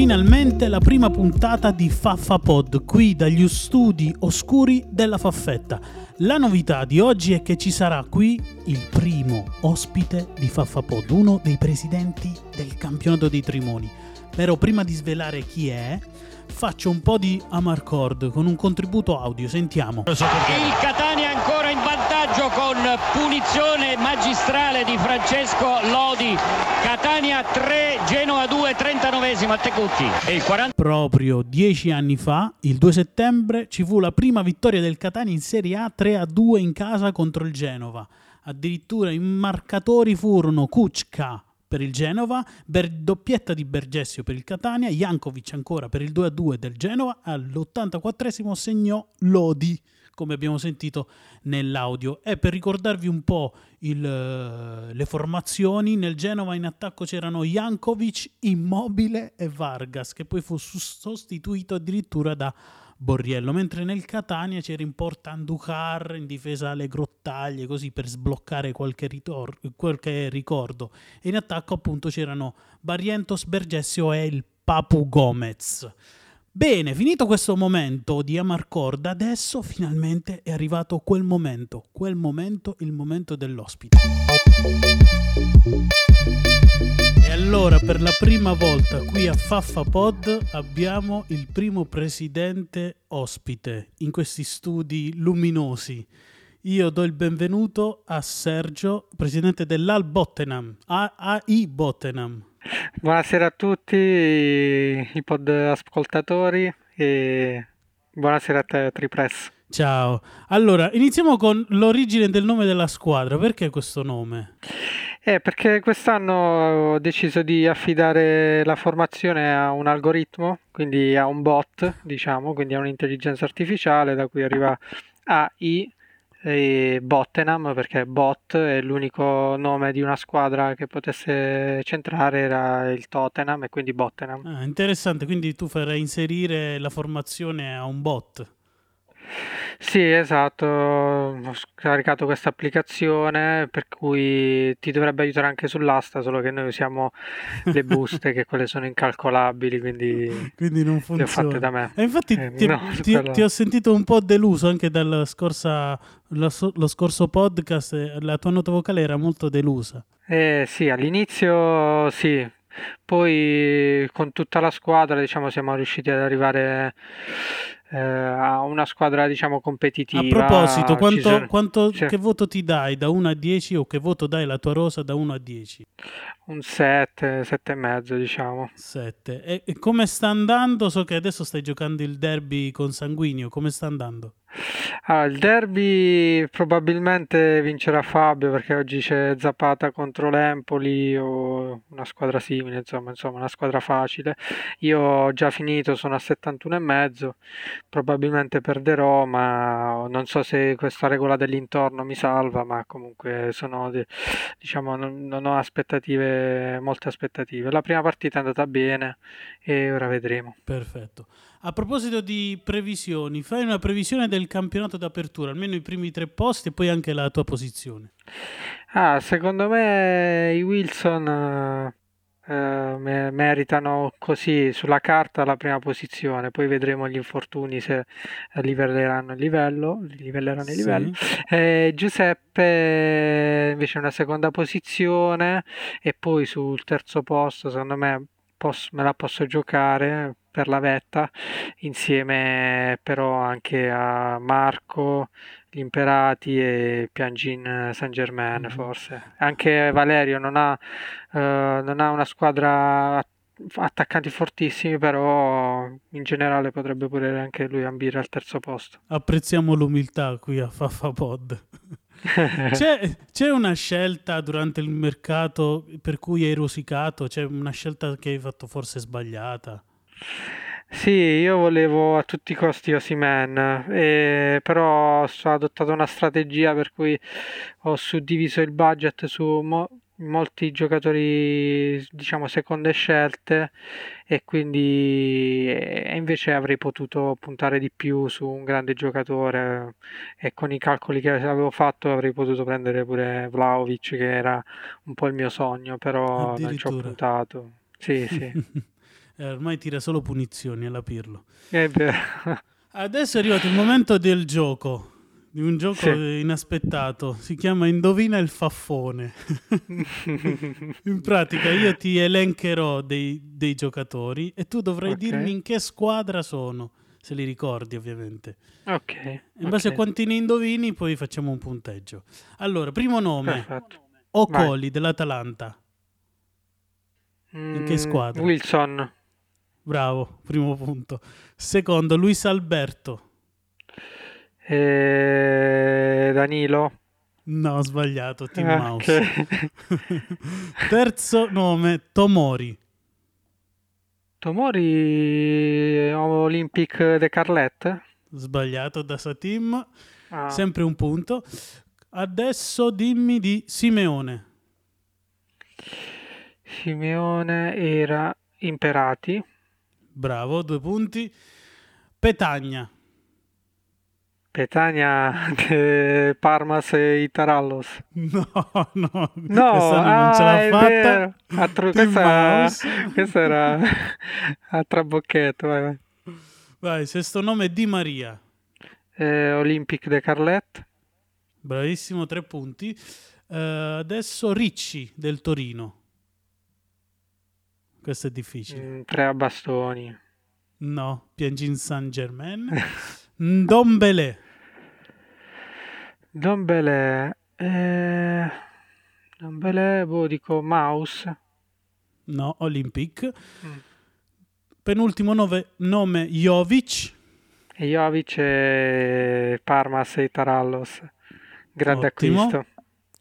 Finalmente la prima puntata di Faffa Pod qui dagli studi oscuri della Faffetta. La novità di oggi è che ci sarà qui il primo ospite di Faffa Pod, uno dei presidenti del campionato dei Trimoni. Però prima di svelare chi è, faccio un po' di Amarcord con un contributo audio, sentiamo. Il Catania ancora in vantaggio con punizione magistrale di Francesco Lodi. Catania 3, Genoa 2, 39esimo a Tecutti. E il 40... Proprio dieci anni fa, il 2 settembre, ci fu la prima vittoria del Catania in Serie A 3-2 in casa contro il Genova. Addirittura i marcatori furono Kuczka, per il Genova, Ber- doppietta di Bergessio per il Catania, Jankovic ancora per il 2-2 del Genova, all'84esimo segnò Lodi, come abbiamo sentito nell'audio. E per ricordarvi un po' il, eh, le formazioni, nel Genova in attacco c'erano Jankovic, Immobile e Vargas, che poi fu sostituito addirittura da Borriello, mentre nel Catania c'era in porta Anducar in difesa alle grottaglie, così per sbloccare qualche, ritor- qualche ricordo. E in attacco appunto c'erano Barrientos, Bergessio e il Papu Gomez. Bene, finito questo momento di Amarcord, adesso finalmente è arrivato quel momento, quel momento, il momento dell'ospite. Allora per la prima volta qui a Faffa Pod abbiamo il primo presidente ospite in questi studi luminosi. Io do il benvenuto a Sergio, presidente dell'Al Bottenham, AI Bottenham. Buonasera a tutti i pod ascoltatori e buonasera a te Tripress. Ciao. Allora, iniziamo con l'origine del nome della squadra. Perché questo nome? Eh, perché quest'anno ho deciso di affidare la formazione a un algoritmo, quindi a un bot, diciamo, quindi a un'intelligenza artificiale da cui arriva AI e Bottenham perché Bot è l'unico nome di una squadra che potesse centrare era il Tottenham e quindi Bottenham. Ah, interessante, quindi tu farai inserire la formazione a un bot. Sì, esatto, ho scaricato questa applicazione per cui ti dovrebbe aiutare anche sull'asta, solo che noi usiamo le buste che quelle sono incalcolabili, quindi, quindi non funziona. le ho fatte da me. E infatti Eh, ti, no, ti- quello- ti ho sentito un po' deluso anche dal scorsa, lo, lo scorso podcast, la tua nota vocale era molto delusa. Eh, sì, all'inizio sì, poi con tutta la squadra diciamo siamo riusciti ad arrivare eh, a una squadra diciamo A competitiva. proposito, Ci quanto, sono- quanto- sì. che voto ti dai da 1 a 10 o che voto dai alla tua rosa da 1 a 10? Un 7, 7 e mezzo diciamo. 7. E, e come sta andando? So che adesso stai giocando il derby con Sanguigno, come sta andando? Ah, il derby probabilmente vincerà Fabio perché oggi c'è Zapata contro l'Empoli o una squadra simile, insomma, insomma, una squadra facile. Io ho già finito, sono a 71 e mezzo, probabilmente perderò, ma non so se questa regola dell'intorno mi salva, ma comunque sono, diciamo, non ho aspettative, molte aspettative. La prima partita è andata bene e ora vedremo. Perfetto. A proposito di previsioni, fai una previsione del campionato d'apertura, almeno i primi tre posti e poi anche la tua posizione. Ah, secondo me i Wilson eh, eh, me- meritano così sulla carta la prima posizione, poi vedremo gli infortuni se livelleranno il livello, livelleranno il Sì. livello. Eh, Giuseppe invece una seconda posizione e poi sul terzo posto, secondo me me la posso giocare per la vetta insieme però anche a Marco gli Imperati e Piangin Saint Germain Mhm. forse. Anche Valerio non ha, eh, non ha una squadra att- attaccanti fortissimi, però in generale potrebbe pure anche lui ambire al terzo posto. Apprezziamo l'umiltà qui a Faffa Pod. C'è, c'è una scelta durante il mercato per cui hai rosicato? C'è una scelta che hai fatto forse sbagliata? Sì, io volevo a tutti i costi Osimhen, eh, però ho adottato una strategia per cui ho suddiviso il budget su mo- molti giocatori, diciamo, seconde scelte e quindi e invece avrei potuto puntare di più su un grande giocatore e con i calcoli che avevo fatto avrei potuto prendere pure Vlaovic che era un po' il mio sogno, però non ci ho puntato. Sì, sì. eh, ormai tira solo punizioni alla Pirlo. È vero. Adesso è arrivato il momento del gioco di un gioco sì. inaspettato. Si chiama Indovina il faffone. in pratica io ti elencherò dei, dei giocatori e tu dovrai okay. dirmi in che squadra sono, se li ricordi ovviamente. Ok. In base okay. a quanti ne indovini poi facciamo un punteggio. Allora, primo nome. Perfetto. Ocoli Vai. dell'Atalanta. in che mm, squadra? Wilson. Bravo, primo punto. Secondo, Luis Alberto. E... Danilo? No, ho sbagliato, Team okay. Mouse. Terzo nome, Tomori. Tomori Olympic de Carlet? Sbagliato da Satim. Ah. Sempre un punto. Adesso dimmi di Simeone. Simeone era Imperati. Bravo, due punti. Petagna. Petania de Parmas e Itarallos. No, no, no ah, non ce l'ha fatta. Altro, questa, questa, era a trabocchetto. Vai, vai. vai, sesto nome Di Maria. Eh, Olympic de Carlet. Bravissimo, tre punti. Uh, adesso Ricci del Torino. Questo è difficile. Mm, tre a bastoni. No, Piangin Saint Germain. Ndombele. Ndombele. Eh... Ndombele, boh, dico Mouse. No, Olympic. Mm. Penultimo nove, nome Jovic. Jovic e Parmas e Tarallos. Grande Ottimo. acquisto.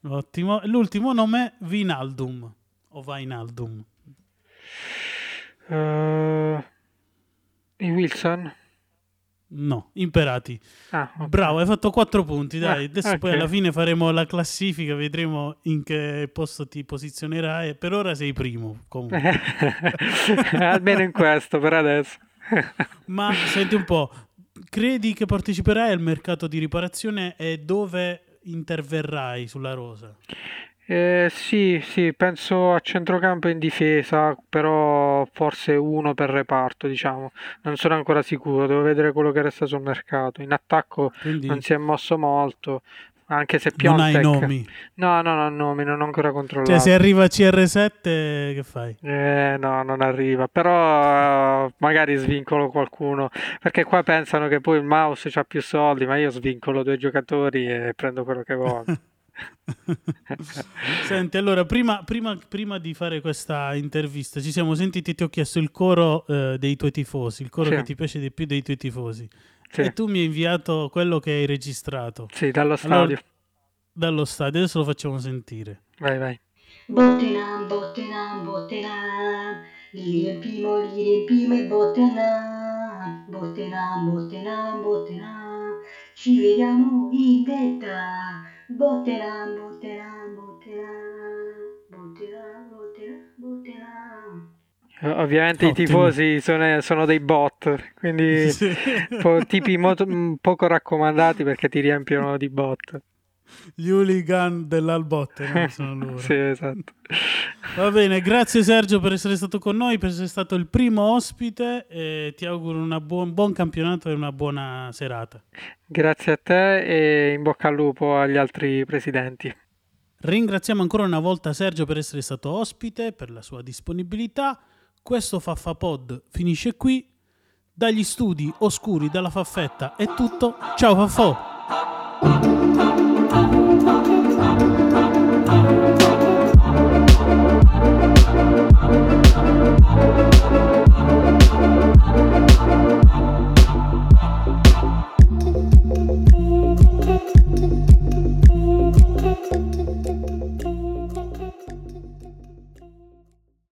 Ottimo. L'ultimo nome Vinaldum. O Vainaldum. Uh, Wilson. No, imperati. Ah, okay. Bravo, hai fatto 4 punti, dai. Ah, Adesso okay. poi alla fine faremo la classifica, vedremo in che posto ti posizionerai. Per ora sei primo, comunque. Almeno in questo, per adesso. Ma senti un po', credi che parteciperai al mercato di riparazione e dove interverrai sulla rosa? Eh, sì, sì, penso a centrocampo in difesa, però forse uno per reparto, diciamo. Non sono ancora sicuro, devo vedere quello che resta sul mercato. In attacco Quindi non si è mosso molto, anche se non hai Piontek... nomi. No, no, no, nomi, non ho ancora controllato. Cioè, se arriva CR7, che fai? Eh, no, non arriva, però eh, magari svincolo qualcuno, perché qua pensano che poi il mouse ha più soldi, ma io svincolo due giocatori e prendo quello che voglio. Senti, allora, prima, prima, prima, di fare questa intervista, ci siamo sentiti e ti ho chiesto il coro eh, dei tuoi tifosi, il coro Sì. che ti piace di più dei tuoi tifosi. Sì. E tu mi hai inviato quello che hai registrato Sì, dallo Allora- stadio. dallo stadio, adesso lo facciamo sentire. Vai, vai. Bottenham, Bottenham, Bottenham, li riempimo, li riempimo e Bottenham, Bottenham, Bottenham, Bottenham, ci vediamo in vetta, Bottenham, Bottenham, Bottenham, Bottenham, Bottenham, Bottenham. Eh, Ovviamente i Ottimo. tifosi sono, sono dei bot, quindi Sì. po- tipi molto- poco raccomandati perché ti riempiono di bot. Gli hooligan dell'Albotte, no? sono loro. Sì, esatto. Va bene, grazie Sergio per essere stato con noi, per essere stato il primo ospite e ti auguro un buon, buon campionato e una buona serata. Grazie a te e in bocca al lupo agli altri presidenti. Ringraziamo ancora una volta Sergio per essere stato ospite, per la sua disponibilità. Questo Faffapod finisce qui. Dagli studi oscuri dalla Faffetta è tutto. Ciao Faffò!